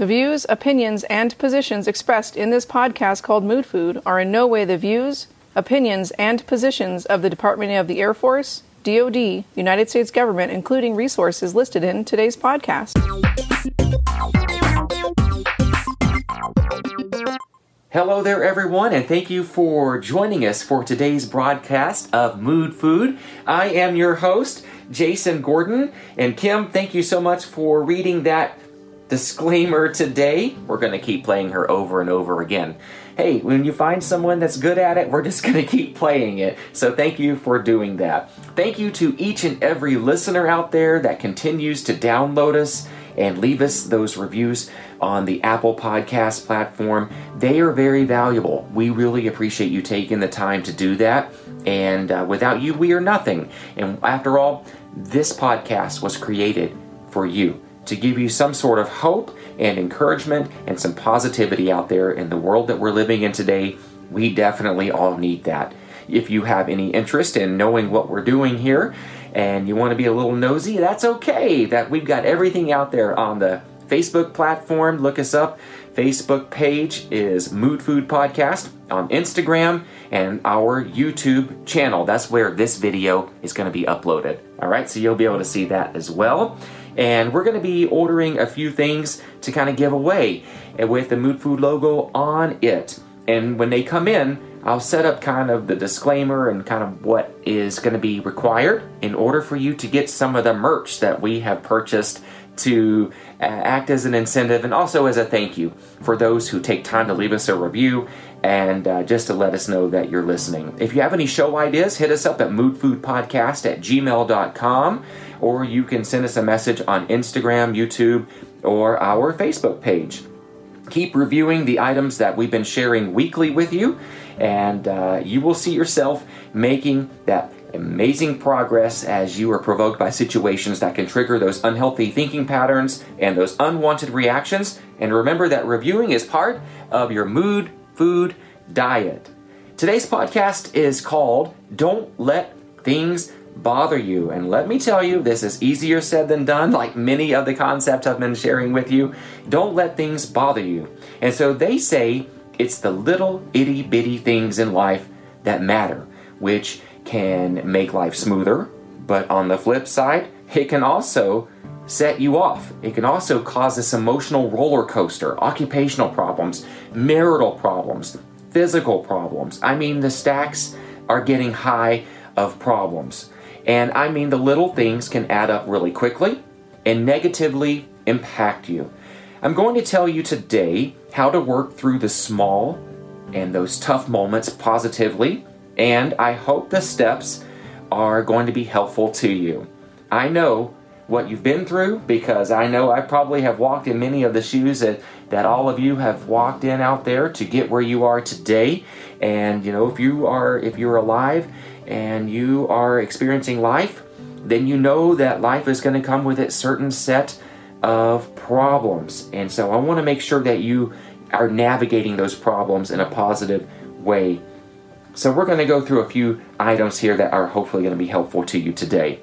The views, opinions, and positions expressed in this podcast called Mood Food are in no way the views, opinions, and positions of the Department of the Air Force, DoD, United States government, including resources listed in today's podcast. Hello there, everyone, and thank you for joining us for today's broadcast of Mood Food. I am your host, Jason Gordon, and Kim, thank you so much for reading that disclaimer today. We're going to keep playing her over and over again. Hey, when you find someone that's good at it, we're just going to keep playing it. So thank you for doing that. Thank you to each and every listener out there that continues to download us and leave us those reviews on the Apple Podcast platform. They are very valuable. We really appreciate you taking the time to do that. And uh, without you, we are nothing. And after all, this podcast was created for you to give you some sort of hope and encouragement and some positivity out there in the world that we're living in today. We definitely all need that. If you have any interest in knowing what we're doing here and you want to be a little nosy, that's okay. That we've got everything out there on the Facebook platform. Look us up. Facebook page is Mood Food Podcast on Instagram and our YouTube channel. That's where this video is going to be uploaded. All right, so you'll be able to see that as well. And we're going to be ordering a few things to kind of give away with the Mood Food logo on it. And when they come in, I'll set up kind of the disclaimer and kind of what is going to be required in order for you to get some of the merch that we have purchased to uh, act as an incentive and also as a thank you for those who take time to leave us a review and uh, just to let us know that you're listening. If you have any show ideas, hit us up at moodfoodpodcast at gmail.com or you can send us a message on Instagram, YouTube, or our Facebook page. Keep reviewing the items that we've been sharing weekly with you, and uh, you will see yourself making that amazing progress as you are provoked by situations that can trigger those unhealthy thinking patterns and those unwanted reactions. And remember that reviewing is part of your mood food diet. Today's podcast is called Don't Let Things Bother You. And let me tell you, this is easier said than done, like many of the concepts I've been sharing with you. Don't let things bother you. And so they say it's the little itty bitty things in life that matter, which can make life smoother, but on the flip side, it can also set you off. It can also cause this emotional roller coaster, occupational problems, marital problems, physical problems. I mean, the stacks are getting high of problems. And I mean, the little things can add up really quickly and negatively impact you. I'm going to tell you today how to work through the small and those tough moments positively and I hope the steps are going to be helpful to you. I know what you've been through because I know I probably have walked in many of the shoes that, that all of you have walked in out there to get where you are today. And you know, if you are if you're alive and you are experiencing life, then you know that life is going to come with a certain set of problems. And so I want to make sure that you are navigating those problems in a positive way so we're going to go through a few items here that are hopefully going to be helpful to you today.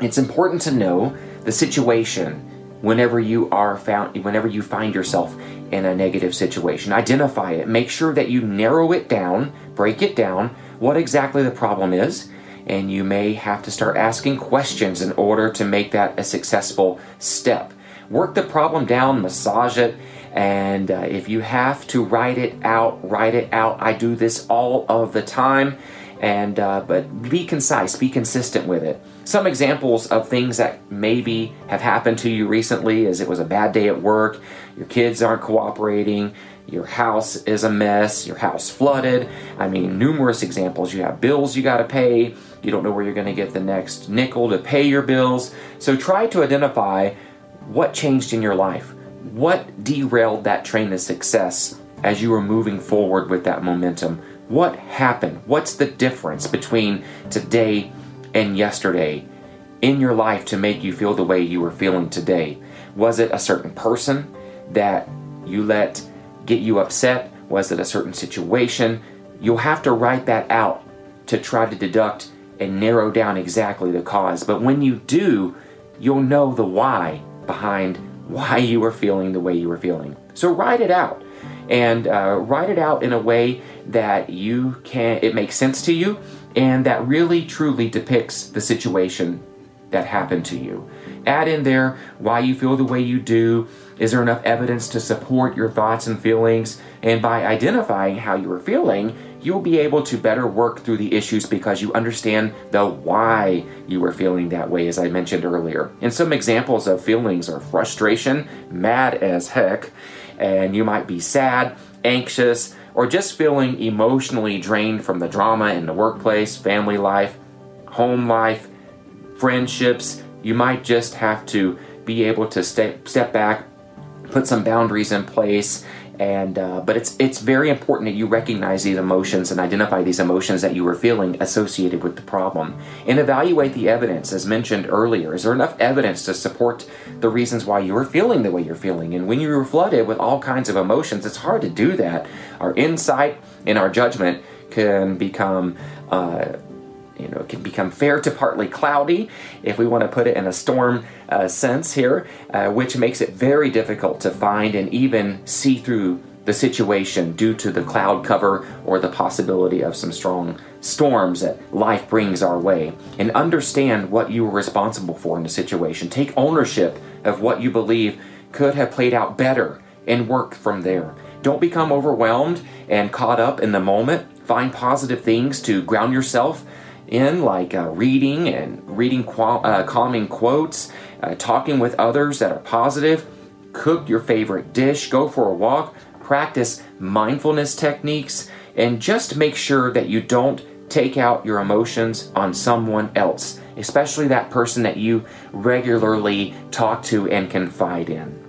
It's important to know the situation whenever you are found whenever you find yourself in a negative situation. Identify it. Make sure that you narrow it down, break it down, what exactly the problem is, and you may have to start asking questions in order to make that a successful step. Work the problem down, massage it, and uh, if you have to write it out, write it out. I do this all of the time. And uh, but be concise, be consistent with it. Some examples of things that maybe have happened to you recently is it was a bad day at work, your kids aren't cooperating, your house is a mess, your house flooded. I mean, numerous examples. You have bills you got to pay, you don't know where you're going to get the next nickel to pay your bills. So try to identify what changed in your life. What derailed that train of success as you were moving forward with that momentum? What happened? What's the difference between today and yesterday in your life to make you feel the way you were feeling today? Was it a certain person that you let get you upset? Was it a certain situation? You'll have to write that out to try to deduct and narrow down exactly the cause. But when you do, you'll know the why behind why you were feeling the way you were feeling. So write it out and uh, write it out in a way that you can it makes sense to you and that really truly depicts the situation that happened to you. Add in there why you feel the way you do. Is there enough evidence to support your thoughts and feelings? And by identifying how you are feeling you'll be able to better work through the issues because you understand the why you were feeling that way, as I mentioned earlier. And some examples of feelings are frustration, mad as heck, and you might be sad, anxious, or just feeling emotionally drained from the drama in the workplace, family life, home life, friendships. You might just have to be able to step, step back, put some boundaries in place, and uh, but it's it's very important that you recognize these emotions and identify these emotions that you were feeling associated with the problem. And evaluate the evidence. As mentioned earlier is there enough evidence to support the reasons why you're feeling the way you're feeling? And when you're flooded with all kinds of emotions it's hard to do that. Our insight and our judgment can become uh, become fair to partly cloudy, if we want to put it in a storm uh, sense here, uh, which makes it very difficult to find and even see through the situation due to the cloud cover or the possibility of some strong storms that life brings our way. And understand what you were responsible for in the situation. Take ownership of what you believe could have played out better and work from there. Don't become overwhelmed and caught up in the moment. Find positive things to ground yourself in, like uh, reading and reading qual- uh, calming quotes, uh, talking with others that are positive, cook your favorite dish, go for a walk, practice mindfulness techniques, and just make sure that you don't take out your emotions on someone else, especially that person that you regularly talk to and confide in.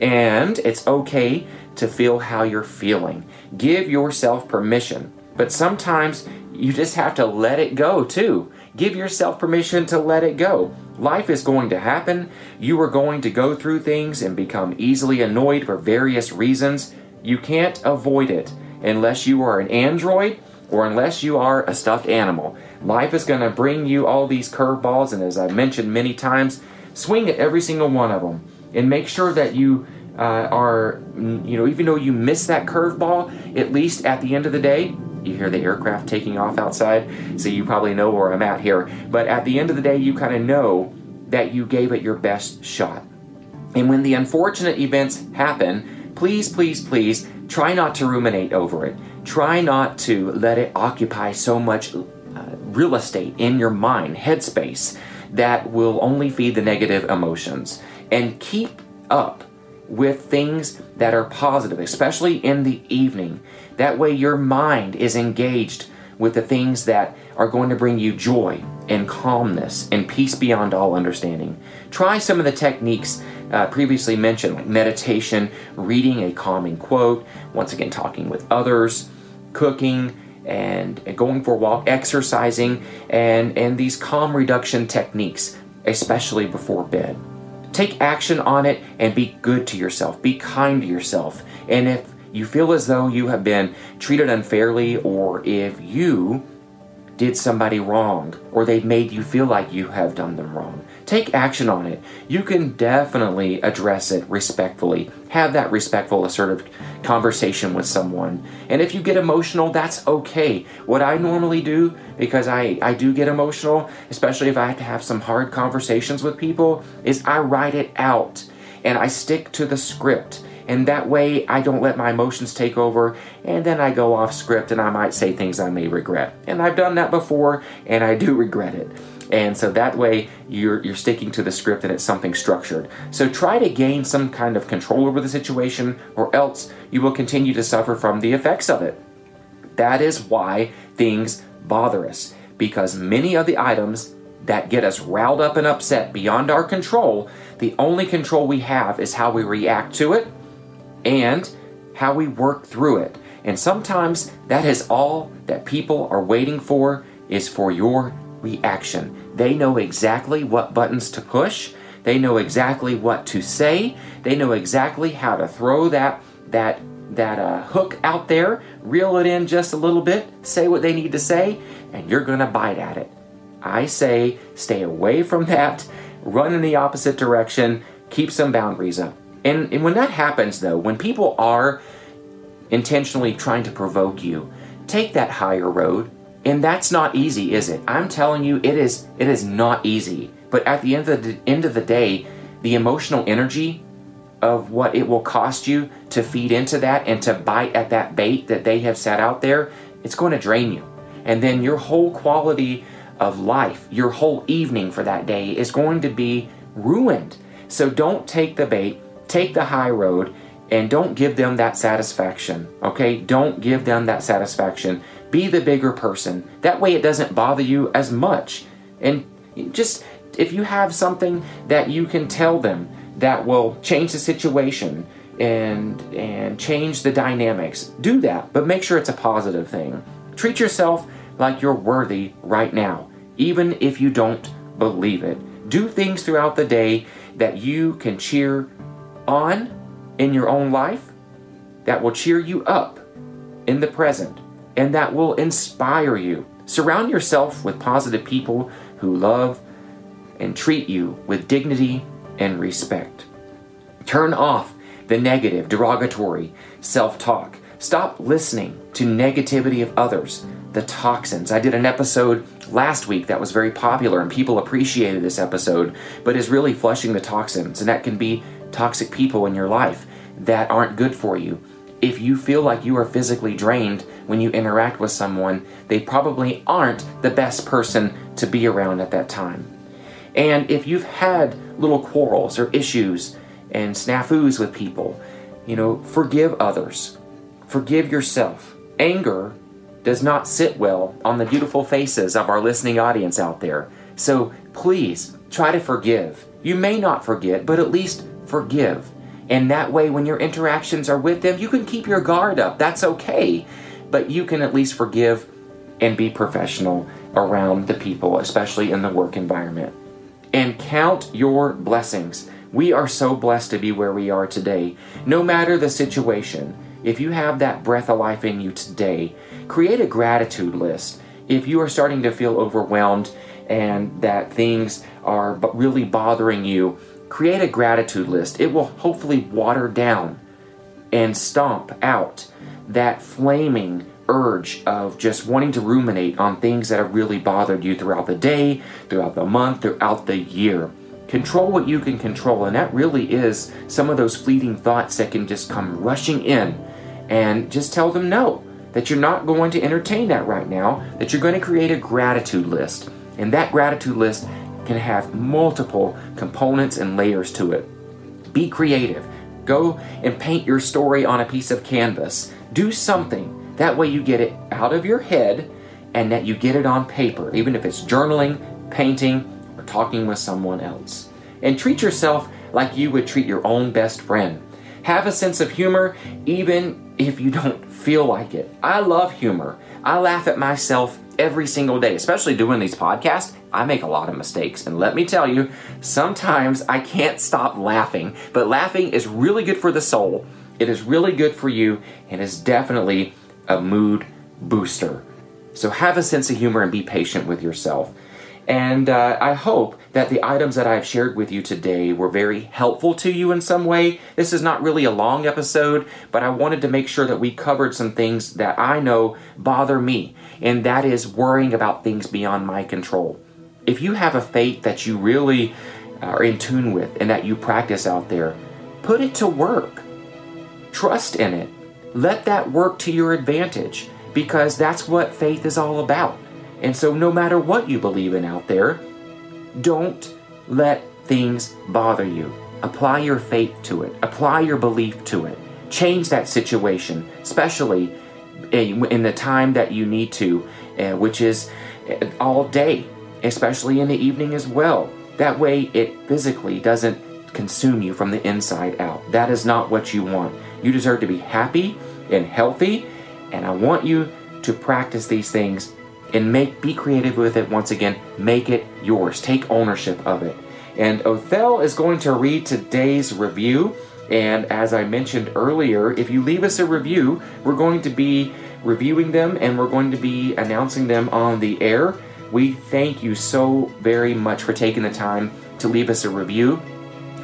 And it's okay to feel how you're feeling. Give yourself permission. But sometimes you just have to let it go too. Give yourself permission to let it go. Life is going to happen. You are going to go through things and become easily annoyed for various reasons. You can't avoid it unless you are an android or unless you are a stuffed animal. Life is going to bring you all these curveballs, and as I've mentioned many times, swing at every single one of them and make sure that you uh, are, you know, even though you miss that curveball, at least at the end of the day, you hear the aircraft taking off outside, so you probably know where I'm at here. But at the end of the day, you kind of know that you gave it your best shot. And when the unfortunate events happen, please, please, please try not to ruminate over it. Try not to let it occupy so much uh, real estate in your mind, headspace, that will only feed the negative emotions. And keep up with things that are positive, especially in the evening. That way, your mind is engaged with the things that are going to bring you joy and calmness and peace beyond all understanding. Try some of the techniques uh, previously mentioned, like meditation, reading a calming quote, once again, talking with others, cooking, and, and going for a walk, exercising, and, and these calm reduction techniques, especially before bed. Take action on it and be good to yourself. Be kind to yourself. And if you feel as though you have been treated unfairly, or if you did somebody wrong, or they've made you feel like you have done them wrong, take action on it. You can definitely address it respectfully. Have that respectful, assertive conversation with someone. And if you get emotional, that's okay. What I normally do, because I, I do get emotional, especially if I have to have some hard conversations with people, is I write it out and I stick to the script and that way I don't let my emotions take over, and then I go off script and I might say things I may regret. And I've done that before, and I do regret it. And so that way you're, you're sticking to the script and it's something structured. So try to gain some kind of control over the situation, or else you will continue to suffer from the effects of it. That is why things bother us, because many of the items that get us riled up and upset beyond our control, the only control we have is how we react to it and how we work through it. And sometimes that is all that people are waiting for is for your reaction. They know exactly what buttons to push. They know exactly what to say. They know exactly how to throw that that that uh, hook out there, reel it in just a little bit, say what they need to say, and you're gonna bite at it. I say stay away from that, run in the opposite direction, keep some boundaries up. And, and when that happens, though, when people are intentionally trying to provoke you, take that higher road. And that's not easy, is it? I'm telling you, it is. It is not easy. But at the end of the end of the day, the emotional energy of what it will cost you to feed into that and to bite at that bait that they have set out there, it's going to drain you. And then your whole quality of life, your whole evening for that day is going to be ruined. So don't take the bait, take the high road, and don't give them that satisfaction. Okay? Don't give them that satisfaction. Be the bigger person. That way it doesn't bother you as much. And just if you have something that you can tell them that will change the situation and and change the dynamics, do that, but make sure it's a positive thing. Treat yourself like you're worthy right now, even if you don't believe it. Do things throughout the day that you can cheer on in your own life, that will cheer you up in the present, and that will inspire you. Surround yourself with positive people who love and treat you with dignity and respect. Turn off the negative, derogatory self talk. Stop listening to negativity of others, the toxins. I did an episode last week that was very popular and people appreciated this episode, but is really flushing the toxins, and that can be toxic people in your life that aren't good for you. If you feel like you are physically drained when you interact with someone, they probably aren't the best person to be around at that time. And if you've had little quarrels or issues and snafus with people, you know, forgive others. Forgive yourself. Anger does not sit well on the beautiful faces of our listening audience out there. So please try to forgive. You may not forget, but at least forgive. And that way, when your interactions are with them, you can keep your guard up. That's okay. But you can at least forgive and be professional around the people, especially in the work environment. And count your blessings. We are so blessed to be where we are today. No matter the situation, if you have that breath of life in you today, create a gratitude list. If you are starting to feel overwhelmed and that things are really bothering you, create a gratitude list. It will hopefully water down and stomp out that flaming urge of just wanting to ruminate on things that have really bothered you throughout the day, throughout the month, throughout the year. Control what you can control, and that really is some of those fleeting thoughts that can just come rushing in. And just tell them no, that you're not going to entertain that right now, that you're going to create a gratitude list. And that gratitude list can have multiple components and layers to it. Be creative. Go and paint your story on a piece of canvas. Do something. That way you get it out of your head and that you get it on paper, even if it's journaling, painting, or talking with someone else. And treat yourself like you would treat your own best friend. Have a sense of humor even if you don't feel like it. I love humor. I laugh at myself every single day, especially doing these podcasts. I make a lot of mistakes. And let me tell you, sometimes I can't stop laughing. But laughing is really good for the soul. It is really good for you and is definitely a mood booster. So have a sense of humor and be patient with yourself. And uh, I hope that the items that I've shared with you today were very helpful to you in some way. This is not really a long episode, but I wanted to make sure that we covered some things that I know bother me, and that is worrying about things beyond my control. If you have a faith that you really are in tune with and that you practice out there, put it to work. Trust in it. Let that work to your advantage because that's what faith is all about. And so, no matter what you believe in out there, don't let things bother you. Apply your faith to it, apply your belief to it. Change that situation, especially in the time that you need to, uh, which is uh, all day, especially in the evening as well. That way, it physically doesn't consume you from the inside out. That is not what you want. You deserve to be happy and healthy, and I want you to practice these things and make be creative with it once again. Make it yours. Take ownership of it. And Othel is going to read today's review. And as I mentioned earlier, if you leave us a review, we're going to be reviewing them and we're going to be announcing them on the air. We thank you so very much for taking the time to leave us a review.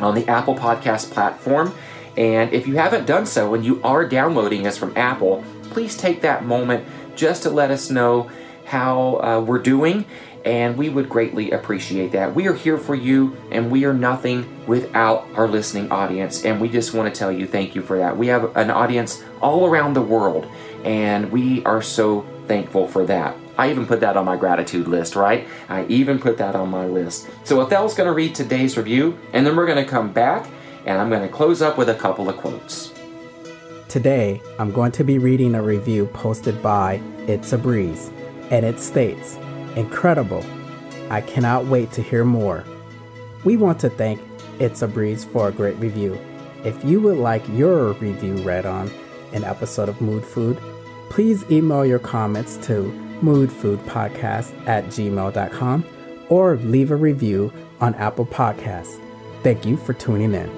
on the Apple Podcast platform. And if you haven't done so and you are downloading us from Apple, please take that moment just to let us know how uh, we're doing. And we would greatly appreciate that. We are here for you, and we are nothing without our listening audience. And we just want to tell you thank you for that. We have an audience all around the world, and we are so thankful for that. I even put that on my gratitude list, right? I even put that on my list. So Othel's going to read today's review, and then we're going to come back, and I'm going to close up with a couple of quotes. Today, I'm going to be reading a review posted by It's a Breeze, and it states, Incredible! I cannot wait to hear more. We want to thank It's a Breeze for a great review. If you would like your review read on an episode of Mood Food, please email your comments to moodfoodpodcast at gmail.com or leave a review on Apple Podcasts. Thank you for tuning in.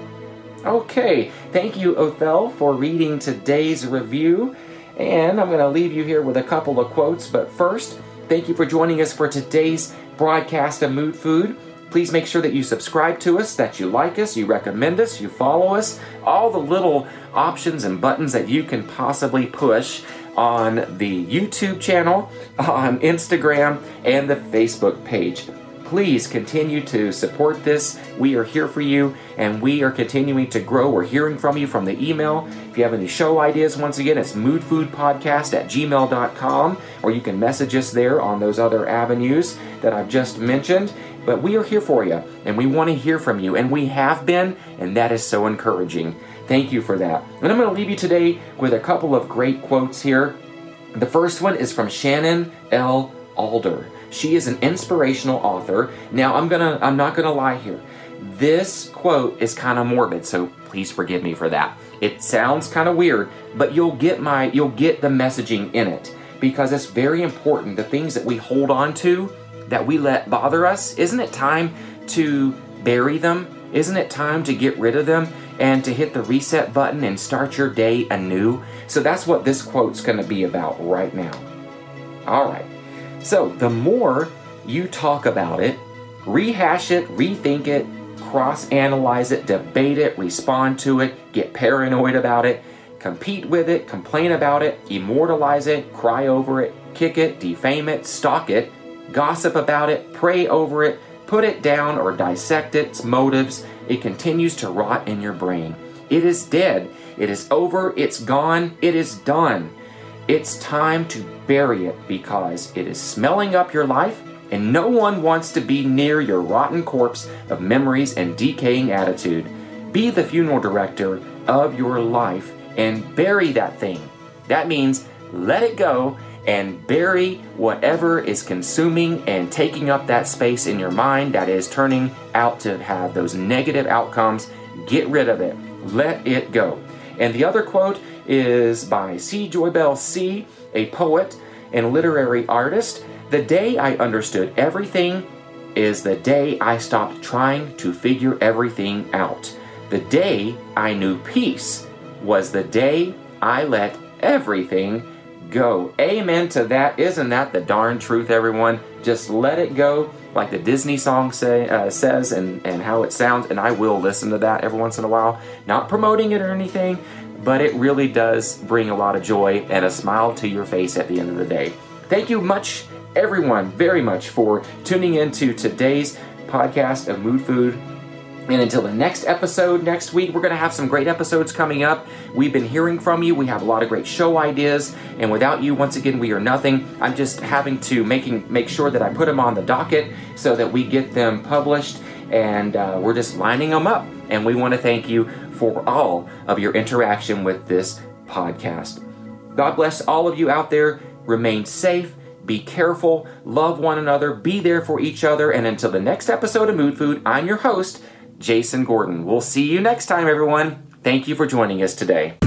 Okay, thank you, Othel, for reading today's review. And I'm going to leave you here with a couple of quotes. But first, thank you for joining us for today's broadcast of Mood Food. Please make sure that you subscribe to us, that you like us, you recommend us, you follow us, all the little options and buttons that you can possibly push on the YouTube channel, on Instagram, and the Facebook page. Please continue to support this. We are here for you and we are continuing to grow. We're hearing from you from the email. If you have any show ideas, once again, it's moodfoodpodcast at gmail.com or you can message us there on those other avenues that I've just mentioned. But we are here for you and we want to hear from you, and we have been, and that is so encouraging. Thank you for that. And I'm going to leave you today with a couple of great quotes here. The first one is from Shannon L. Alder. She is an inspirational author. Now I'm going to I'm not going to lie here. This quote is kind of morbid, so please forgive me for that. It sounds kind of weird, but you'll get my you'll get the messaging in it because it's very important the things that we hold on to that we let bother us, isn't it time to bury them? Isn't it time to get rid of them and to hit the reset button and start your day anew? So that's what this quote's going to be about right now. All right. So, the more you talk about it, rehash it, rethink it, cross analyze it, debate it, respond to it, get paranoid about it, compete with it, complain about it, immortalize it, cry over it, kick it, defame it, stalk it, gossip about it, pray over it, put it down, or dissect its motives, it continues to rot in your brain. It is dead. It is over. It's gone. It is done. It's time to bury it because it is smelling up your life, and no one wants to be near your rotten corpse of memories and decaying attitude. Be the funeral director of your life and bury that thing. That means let it go and bury whatever is consuming and taking up that space in your mind that is turning out to have those negative outcomes. Get rid of it. Let it go. And the other quote is by C. Joy Bell C., a poet and literary artist. The day I understood everything is the day I stopped trying to figure everything out. The day I knew peace was the day I let everything go. Amen to that. Isn't that the darn truth, everyone? Just let it go, like the Disney song say, uh, says, and, and how it sounds. And I will listen to that every once in a while. Not promoting it or anything, but it really does bring a lot of joy and a smile to your face at the end of the day. Thank you much, everyone, very much for tuning into today's podcast of Mood Food. And until the next episode next week, we're going to have some great episodes coming up. We've been hearing from you. We have a lot of great show ideas, and without you, once again, we are nothing. I'm just having to making make sure that I put them on the docket so that we get them published, and uh, we're just lining them up. And we want to thank you for all of your interaction with this podcast. God bless all of you out there. Remain safe, be careful, love one another, be there for each other. And until the next episode of Mood Food, I'm your host, Jason Gordon. We'll see you next time, everyone. Thank you for joining us today.